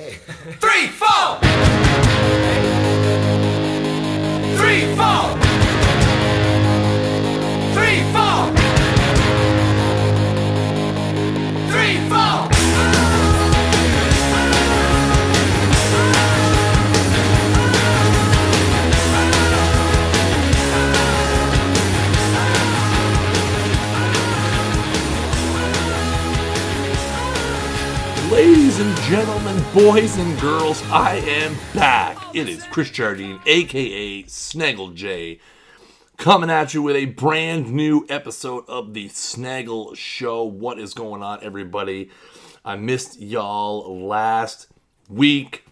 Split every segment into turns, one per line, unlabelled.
Hey.
Three, four.
Boys and girls, I am back. It is Chris Jardine, aka Snaggle J, coming at you with a brand new episode of the Snaggle Show. What is going on, everybody? I missed y'all last week.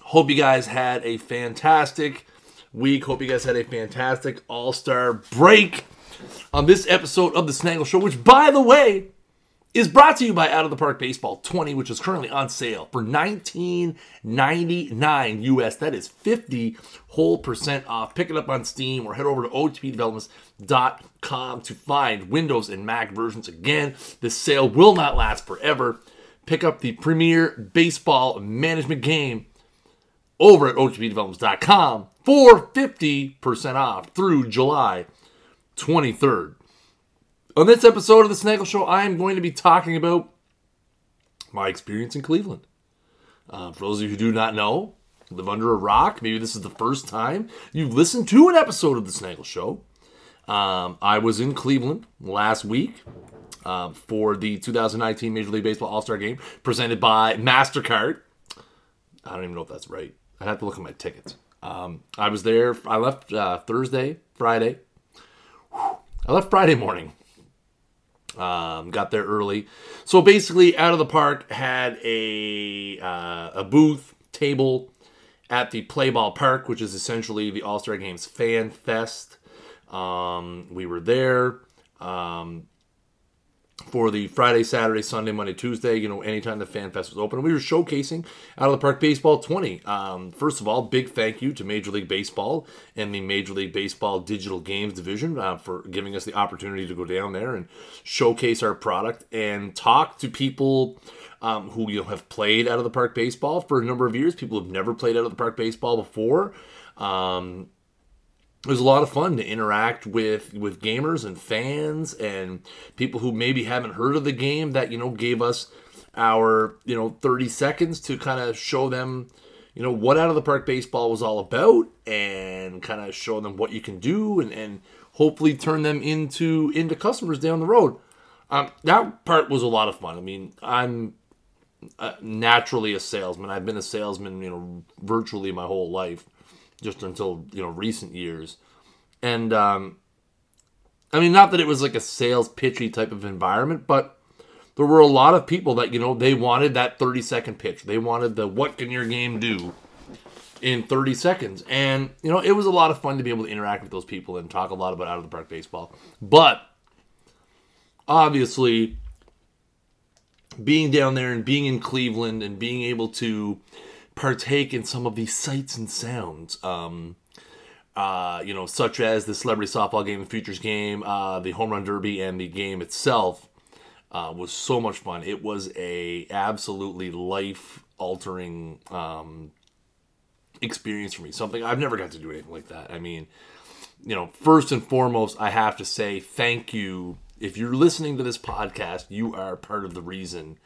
Hope you guys had a fantastic week. Hope you guys had a fantastic All Star break on this episode of the Snaggle Show, which, by the way, is brought to you by Out of the Park Baseball 20, which is currently on sale for 19.99 US. That is 50 whole percent off. Pick it up on Steam or head over to otpdevelopments.com to find Windows and Mac versions. Again, this sale will not last forever. Pick up the premier baseball management game over at otpdevelopments.com for 50% off through July 23rd. On this episode of the Snaggle Show, I am going to be talking about my experience in Cleveland. Uh, for those of you who do not know, live under a rock, maybe this is the first time you've listened to an episode of the Snaggle Show. Um, I was in Cleveland last week um, for the 2019 Major League Baseball All Star Game presented by MasterCard. I don't even know if that's right. I have to look at my tickets. Um, I was there. I left uh, Thursday, Friday. I left Friday morning. Um, got there early. So basically, out of the park had a uh, a booth table at the Play Ball Park, which is essentially the All Star Games fan fest. Um, we were there um, for the Friday, Saturday, Sunday, Monday, Tuesday. You know, anytime the fan fest was open, we were showcasing out of the park baseball 20. Um, first of all, big thank you to Major League Baseball and the Major League Baseball Digital Games Division uh, for giving us the opportunity to go down there and showcase our product and talk to people. Um, who you know have played out of the park baseball for a number of years. People who've never played out of the park baseball before. Um, it was a lot of fun to interact with with gamers and fans and people who maybe haven't heard of the game that you know gave us our you know 30 seconds to kind of show them you know what out of the park baseball was all about and kind of show them what you can do and, and hopefully turn them into into customers down the road. Um, that part was a lot of fun. I mean i'm uh, naturally a salesman. I've been a salesman you know virtually my whole life just until you know recent years. And um i mean not that it was like a sales pitchy type of environment but there were a lot of people that you know they wanted that 30 second pitch. They wanted the what can your game do? in 30 seconds. And you know it was a lot of fun to be able to interact with those people and talk a lot about out of the park baseball. But obviously being down there and being in cleveland and being able to partake in some of these sights and sounds. Um, uh, you know, such as the celebrity softball game, the futures game, uh, the home run derby, and the game itself uh, was so much fun. It was a absolutely life altering um, experience for me. Something I've never got to do anything like that. I mean, you know, first and foremost, I have to say thank you. If you're listening to this podcast, you are part of the reason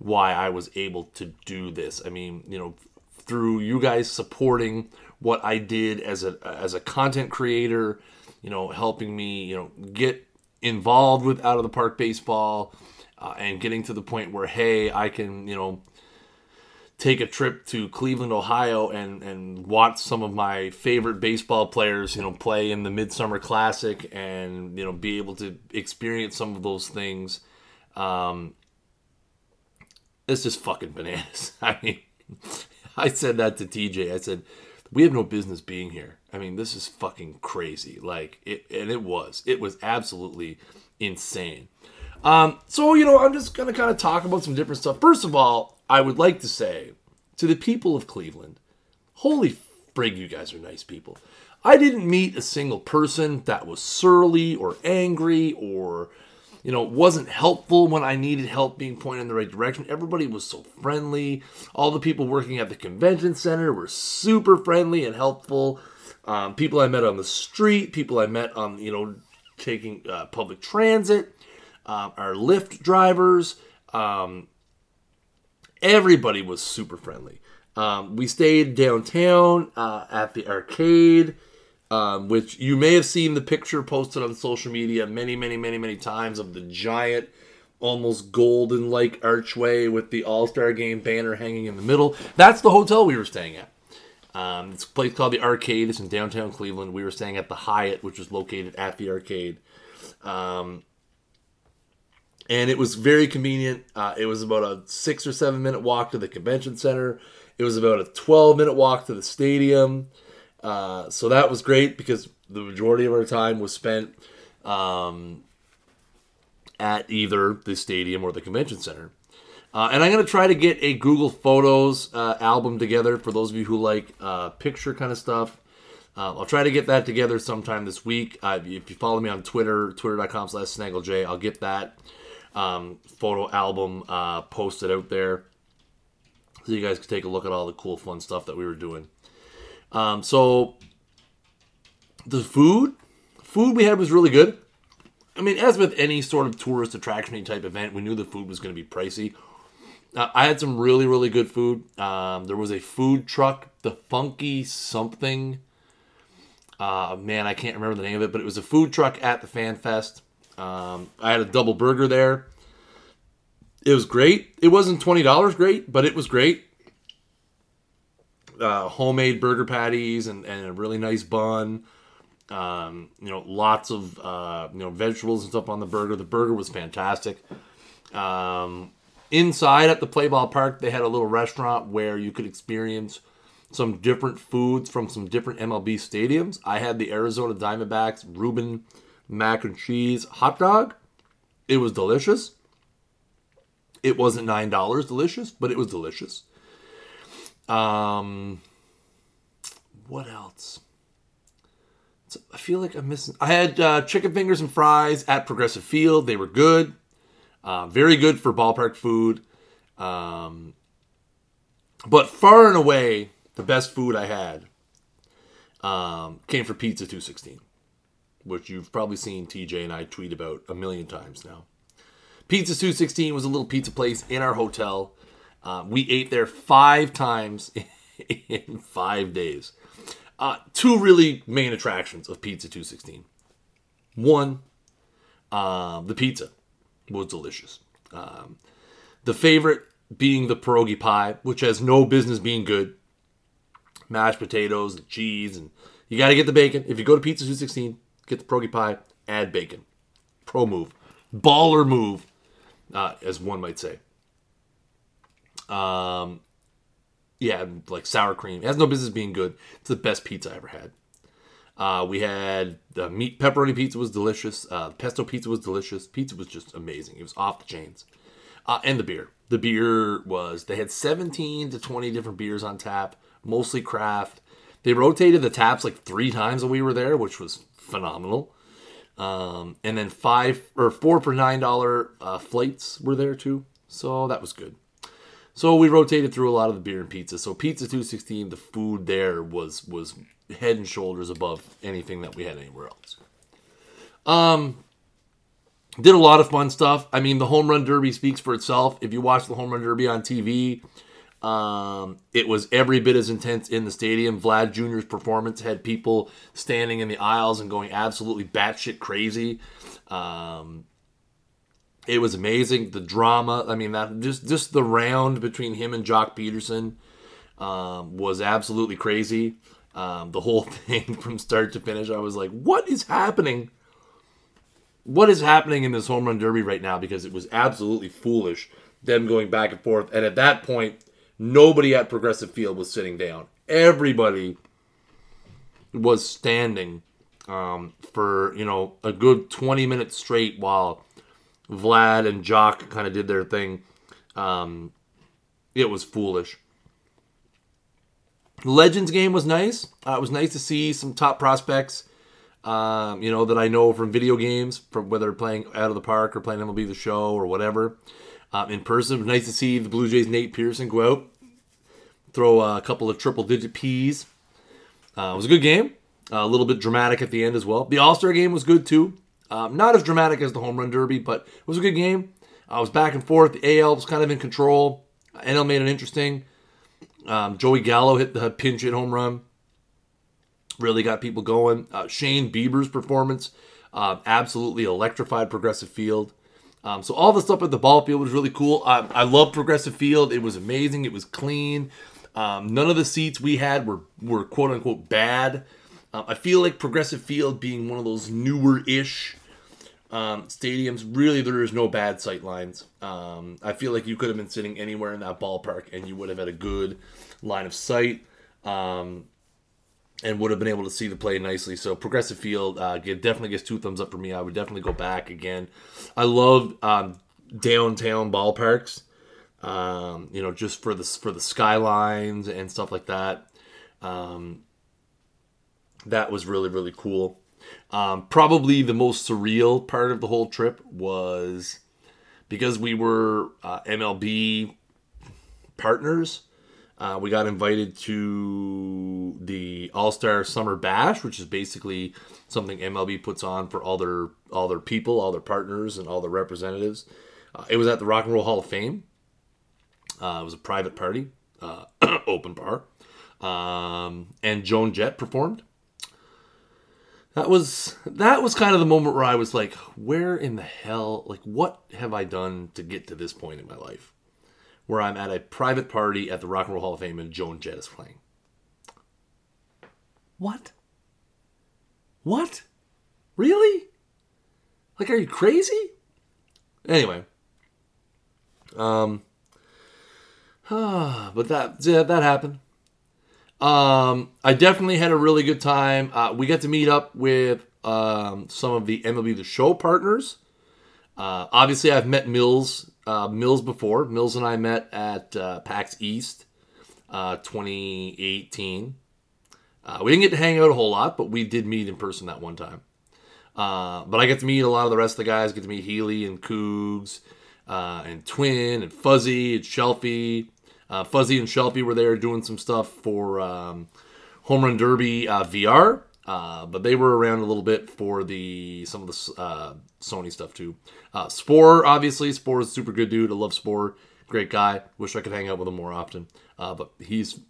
why I was able to do this. I mean, you know, through you guys supporting what I did as a as a content creator, you know, helping me, you know, get involved with out of the park baseball uh, and getting to the point where hey, I can, you know, take a trip to Cleveland, Ohio and and watch some of my favorite baseball players, you know, play in the Midsummer Classic and, you know, be able to experience some of those things. Um, it's just fucking bananas. I mean, I said that to TJ. I said, we have no business being here. I mean, this is fucking crazy. Like it, and it was. It was absolutely insane. Um, so you know, I'm just gonna kind of talk about some different stuff. First of all, I would like to say to the people of Cleveland, holy frig, you guys are nice people. I didn't meet a single person that was surly or angry or you know, wasn't helpful when I needed help being pointed in the right direction. Everybody was so friendly. All the people working at the convention center were super friendly and helpful. Um, people I met on the street, people I met on, you know, taking uh, public transit, um, our Lyft drivers, um, everybody was super friendly. Um, we stayed downtown uh, at the arcade, um, which you may have seen the picture posted on social media many, many, many, many times of the giant, almost golden like archway with the All Star Game banner hanging in the middle. That's the hotel we were staying at. Um, it's a place called the Arcade. It's in downtown Cleveland. We were staying at the Hyatt, which was located at the arcade. Um, and it was very convenient. Uh, it was about a six or seven minute walk to the convention center. It was about a 12 minute walk to the stadium. Uh, so that was great because the majority of our time was spent um, at either the stadium or the convention center. Uh, and I'm going to try to get a Google Photos uh, album together for those of you who like uh, picture kind of stuff. Uh, I'll try to get that together sometime this week. If you follow me on Twitter, twitter.com slash snagglej, I'll get that um, photo album uh, posted out there so you guys can take a look at all the cool, fun stuff that we were doing. Um, so the food, food we had was really good. I mean, as with any sort of tourist attraction type event, we knew the food was going to be pricey. Uh, I had some really, really good food. Um, there was a food truck, the Funky Something. Uh, man, I can't remember the name of it, but it was a food truck at the Fan Fest. Um, I had a double burger there. It was great. It wasn't twenty dollars great, but it was great. Uh, homemade burger patties and, and a really nice bun. Um, you know, lots of uh, you know vegetables and stuff on the burger. The burger was fantastic. Um, inside at the play ball park, they had a little restaurant where you could experience some different foods from some different MLB stadiums. I had the Arizona Diamondbacks Reuben mac and cheese hot dog. It was delicious. It wasn't nine dollars delicious, but it was delicious. Um, what else? So I feel like I'm missing. I had uh, chicken fingers and fries at Progressive Field. They were good, uh, very good for ballpark food. Um, but far and away, the best food I had um, came from Pizza 216, which you've probably seen TJ and I tweet about a million times now. Pizza 216 was a little pizza place in our hotel. Uh, we ate there five times in five days. Uh, two really main attractions of Pizza 216. One, uh, the pizza was delicious. Um, the favorite being the pierogi pie, which has no business being good. Mashed potatoes and cheese, and you got to get the bacon. If you go to Pizza 216, get the pierogi pie, add bacon. Pro move. Baller move, uh, as one might say. Um, yeah, like sour cream. It has no business being good. It's the best pizza I ever had. Uh, we had the meat pepperoni pizza was delicious. Uh, pesto pizza was delicious. Pizza was just amazing. It was off the chains. Uh, and the beer. The beer was they had 17 to 20 different beers on tap, mostly craft. They rotated the taps like three times when we were there, which was phenomenal. Um, and then five or four for nine dollar uh, flights were there too, so that was good. So we rotated through a lot of the beer and pizza. So pizza 216, the food there was was head and shoulders above anything that we had anywhere else. Um did a lot of fun stuff. I mean, the home run derby speaks for itself. If you watch the home run derby on TV, um, it was every bit as intense in the stadium. Vlad Jr.'s performance had people standing in the aisles and going absolutely batshit crazy. Um, it was amazing. The drama, I mean, that just just the round between him and Joc Pederson um, was absolutely crazy. Um, the whole thing from start to finish, I was like, "What is happening? What is happening in this home run derby right now?" Because it was absolutely foolish them going back and forth. And at that point, nobody at Progressive Field was sitting down. Everybody was standing um, for you know a good twenty minutes straight while Vlad and Joc kind of did their thing. Um, it was foolish. Legends game was nice. Uh, it was nice to see some top prospects um, you know, that I know from video games, from whether playing out of the park or playing MLB the Show or whatever. Um, in person, it was nice to see the Blue Jays Nate Pearson go out, throw a couple of triple digit P's. Uh, it was a good game, uh, a little bit dramatic at the end as well. The All Star game was good too. Um, not as dramatic as the home run derby, but it was a good game. I was back and forth. The AL was kind of in control. NL made it interesting. Um, Joey Gallo hit the pinch hit home run. Really got people going. Uh, Shane Bieber's performance uh, absolutely electrified Progressive Field. Um, so all the stuff at the ball field was really cool. I, I love Progressive Field. It was amazing. It was clean. Um, none of the seats we had were were quote unquote bad. Um, I feel like Progressive Field being one of those newer ish um, stadiums, really there is no bad sight lines. Um, I feel like you could have been sitting anywhere in that ballpark and you would have had a good line of sight. Um, and would have been able to see the play nicely. So Progressive Field uh, definitely gets two thumbs up for me. I would definitely go back again. I love um, downtown ballparks. Um, you know, just for the for the skylines and stuff like that. Um, that was really really cool. Um, probably the most surreal part of the whole trip was because we were uh, MLB partners. Uh, we got invited to the All Star Summer Bash, which is basically something MLB puts on for all their all their people, all their partners, and all their representatives. Uh, it was at the Rock and Roll Hall of Fame. Uh, it was a private party, uh, open bar, um, and Joan Jett performed. That was that was kind of the moment where I was like, "Where in the hell? Like, what have I done to get to this point in my life?" where I'm at a private party at the Rock and Roll Hall of Fame and Joan Jett is playing. What? What? Really? Like, are you crazy? Anyway, um, Ah, but that yeah, that happened. Um, I definitely had a really good time. Uh, we got to meet up with um, some of the MLB The Show partners. Uh, obviously, I've met Mills uh, Mills before. Mills and I met at uh, PAX East uh, 2018. Uh, we didn't get to hang out a whole lot, but we did meet in person that one time. Uh, but I get to meet a lot of the rest of the guys. Get to meet Healy and Cougs uh, and Twin and Fuzzy and Shelfie. Fuzzy and Shelfie were there doing some stuff for um, Home Run Derby VR. Uh, but they were around a little bit for the some of the uh, Sony stuff too. Uh, Spore, obviously, Spore is a super good dude. I love Spore, great guy. Wish I could hang out with him more often. Uh, but he's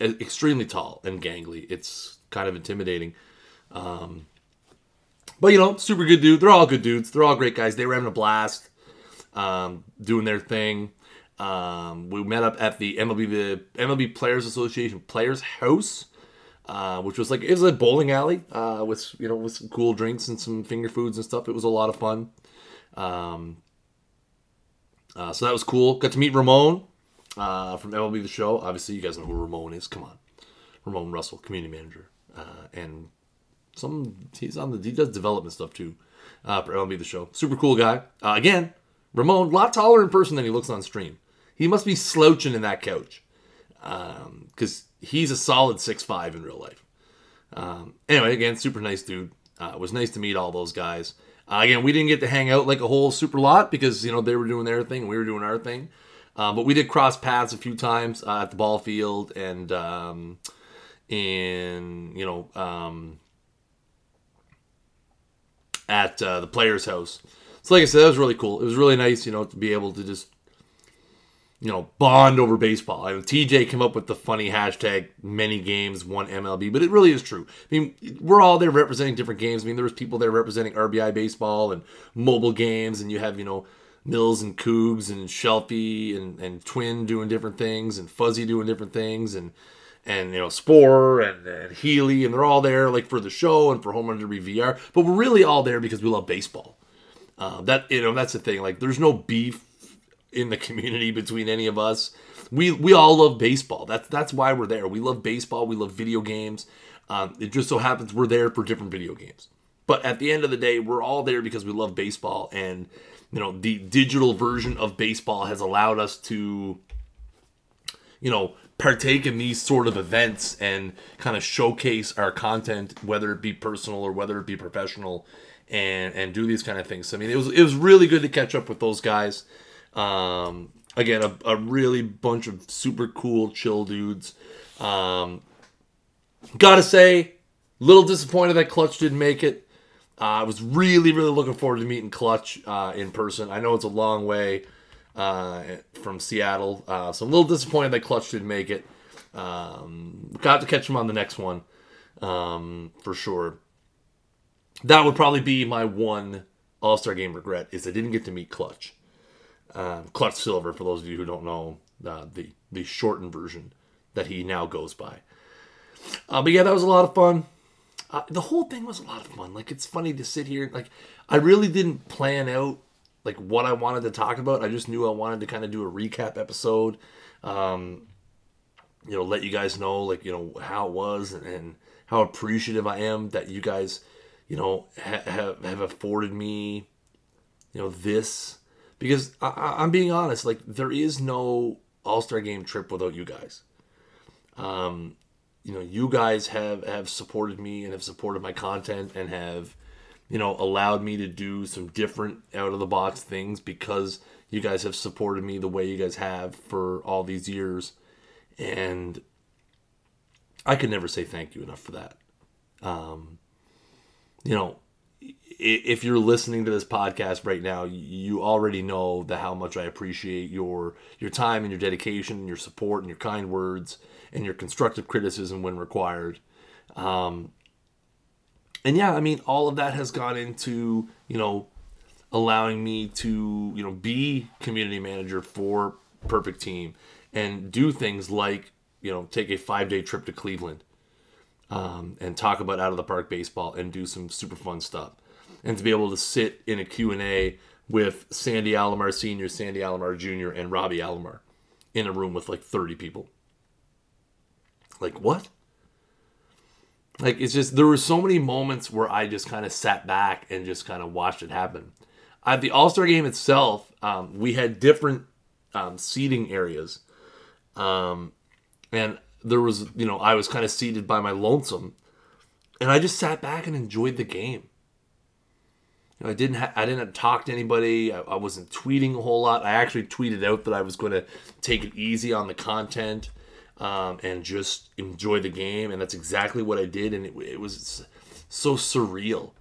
extremely tall and gangly. It's kind of intimidating. Um, but you know, super good dude. They're all good dudes. They're all great guys. They were having a blast, um, doing their thing. Um, we met up at the MLB the MLB Players Association Players House uh, which was like it was a bowling alley uh, with you know with some cool drinks and some finger foods and stuff. It was a lot of fun. Um, uh, so that was cool. Got to meet Ramone uh, from MLB The Show. Obviously, you guys know who Ramone is. Come on, Ramone Russell, community manager, uh, and some he's on the he does development stuff too uh, for MLB The Show. Super cool guy. again, Ramone, a lot taller in person than he looks on stream. He must be slouching in that couch because um, he's a solid six five in real life. Um, anyway, again, super nice dude. Uh, it was nice to meet all those guys. Uh, again, we didn't get to hang out like a whole super lot because you know they were doing their thing, and we were doing our thing. Uh, but we did cross paths a few times uh, at the ball field and um, in you know um, at uh, the players' house. So, like I said, that was really cool. It was really nice, you know, to be able to just you know, bond over baseball. I mean, TJ came up with the funny hashtag many games, one MLB, but it really is true. I mean, we're all there representing different games. I mean, there was people there representing RBI baseball and mobile games, and you have, you know, Mills and Cougs and Shelfie and, and Twin doing different things and Fuzzy doing different things and and you know Spore and, and Healy and they're all there like for the show and for Home Run Derby VR. But we're really all there because we love baseball. Uh, that you know that's the thing. Like there's no beef in the community between any of us. We we all love baseball. That's that's why we're there. We love baseball. We love video games. Um, it just so happens we're there for different video games. But at the end of the day, we're all there because we love baseball, and you know the digital version of baseball has allowed us to, you know, partake in these sort of events and kind of showcase our content, whether it be personal or whether it be professional, and and do these kind of things. So, I mean, it was it was really good to catch up with those guys. Um, again, a, a really bunch of super cool, chill dudes. Um, gotta say, little disappointed that Clutch didn't make it. Uh, I was really, really looking forward to meeting Clutch uh, in person. I know it's a long way uh, from Seattle, uh, so I'm a little disappointed that Clutch didn't make it. Um, got to catch him on the next one um, for sure. That would probably be my one All Star Game regret is I didn't get to meet Clutch. Um, Clutch Silver, for those of you who don't know, uh, the the shortened version that he now goes by. Uh, but yeah, that was a lot of fun. Uh, the whole thing was a lot of fun. Like it's funny to sit here. Like I really didn't plan out like what I wanted to talk about. I just knew I wanted to kind of do a recap episode. Um, you know, let you guys know like you know how it was and, and how appreciative I am that you guys, you know, ha- have have afforded me, you know, this because I, I'm being honest. Like there is no All Star Game trip without you guys. Um, you know you guys have have supported me and have supported my content and have you know allowed me to do some different out of the box things because you guys have supported me the way you guys have for all these years and i could never say thank you enough for that um you know if you're listening to this podcast right now you already know the how much i appreciate your your time and your dedication and your support and your kind words and your constructive criticism when required. Um, and yeah, I mean, all of that has gone into, you know, allowing me to, you know, be community manager for Perfect Team and do things like, you know, take a five day trip to Cleveland um, and talk about out of the park baseball and do some super fun stuff. And to be able to sit in a Q&A with Sandy Alomar Sr., Sandy Alomar Jr., and Robbie Alomar in a room with like 30 people. Like what? Like it's just there were so many moments where I just kind of sat back and just kind of watched it happen. At the All Star game itself, um, we had different um, seating areas, um, and there was you know I was kind of seated by my lonesome, and I just sat back and enjoyed the game. You know, I didn't ha- I didn't talk to anybody. I, I wasn't tweeting a whole lot. I actually tweeted out that I was going to take it easy on the content um, and just enjoy the game. And that's exactly what I did. And it, it was so surreal.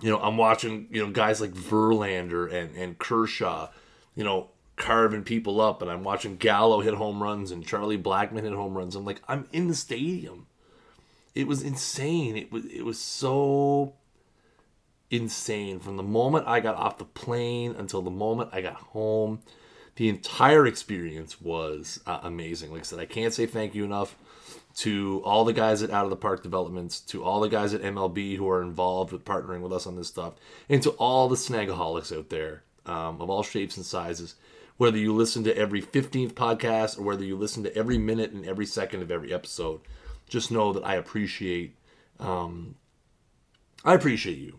You know, I'm watching, you know, guys like Verlander and, and Kershaw, you know, carving people up. And I'm watching Gallo hit home runs and Charlie Blackmon hit home runs. I'm like, I'm in the stadium. It was insane. It was, it was so insane from the moment I got off the plane until the moment I got home the entire experience was uh, amazing. Like I said, I can't say thank you enough to all the guys at Out of the Park Developments, to all the guys at MLB who are involved with partnering with us on this stuff, and to all the snagaholics out there um, of all shapes and sizes. Whether you listen to every 15th podcast or whether you listen to every minute and every second of every episode, just know that I appreciate, um, I appreciate you,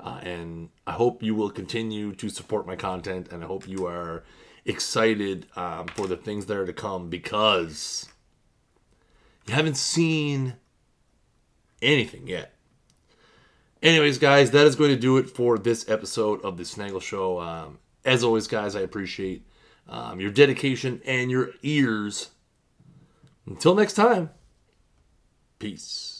uh, and I hope you will continue to support my content, and I hope you are excited um, for the things that are to come because you haven't seen anything yet. Anyways, guys, that is going to do it for this episode of the Snaggle Show. Um, as always, guys, I appreciate um, your dedication and your ears. Until next time, peace.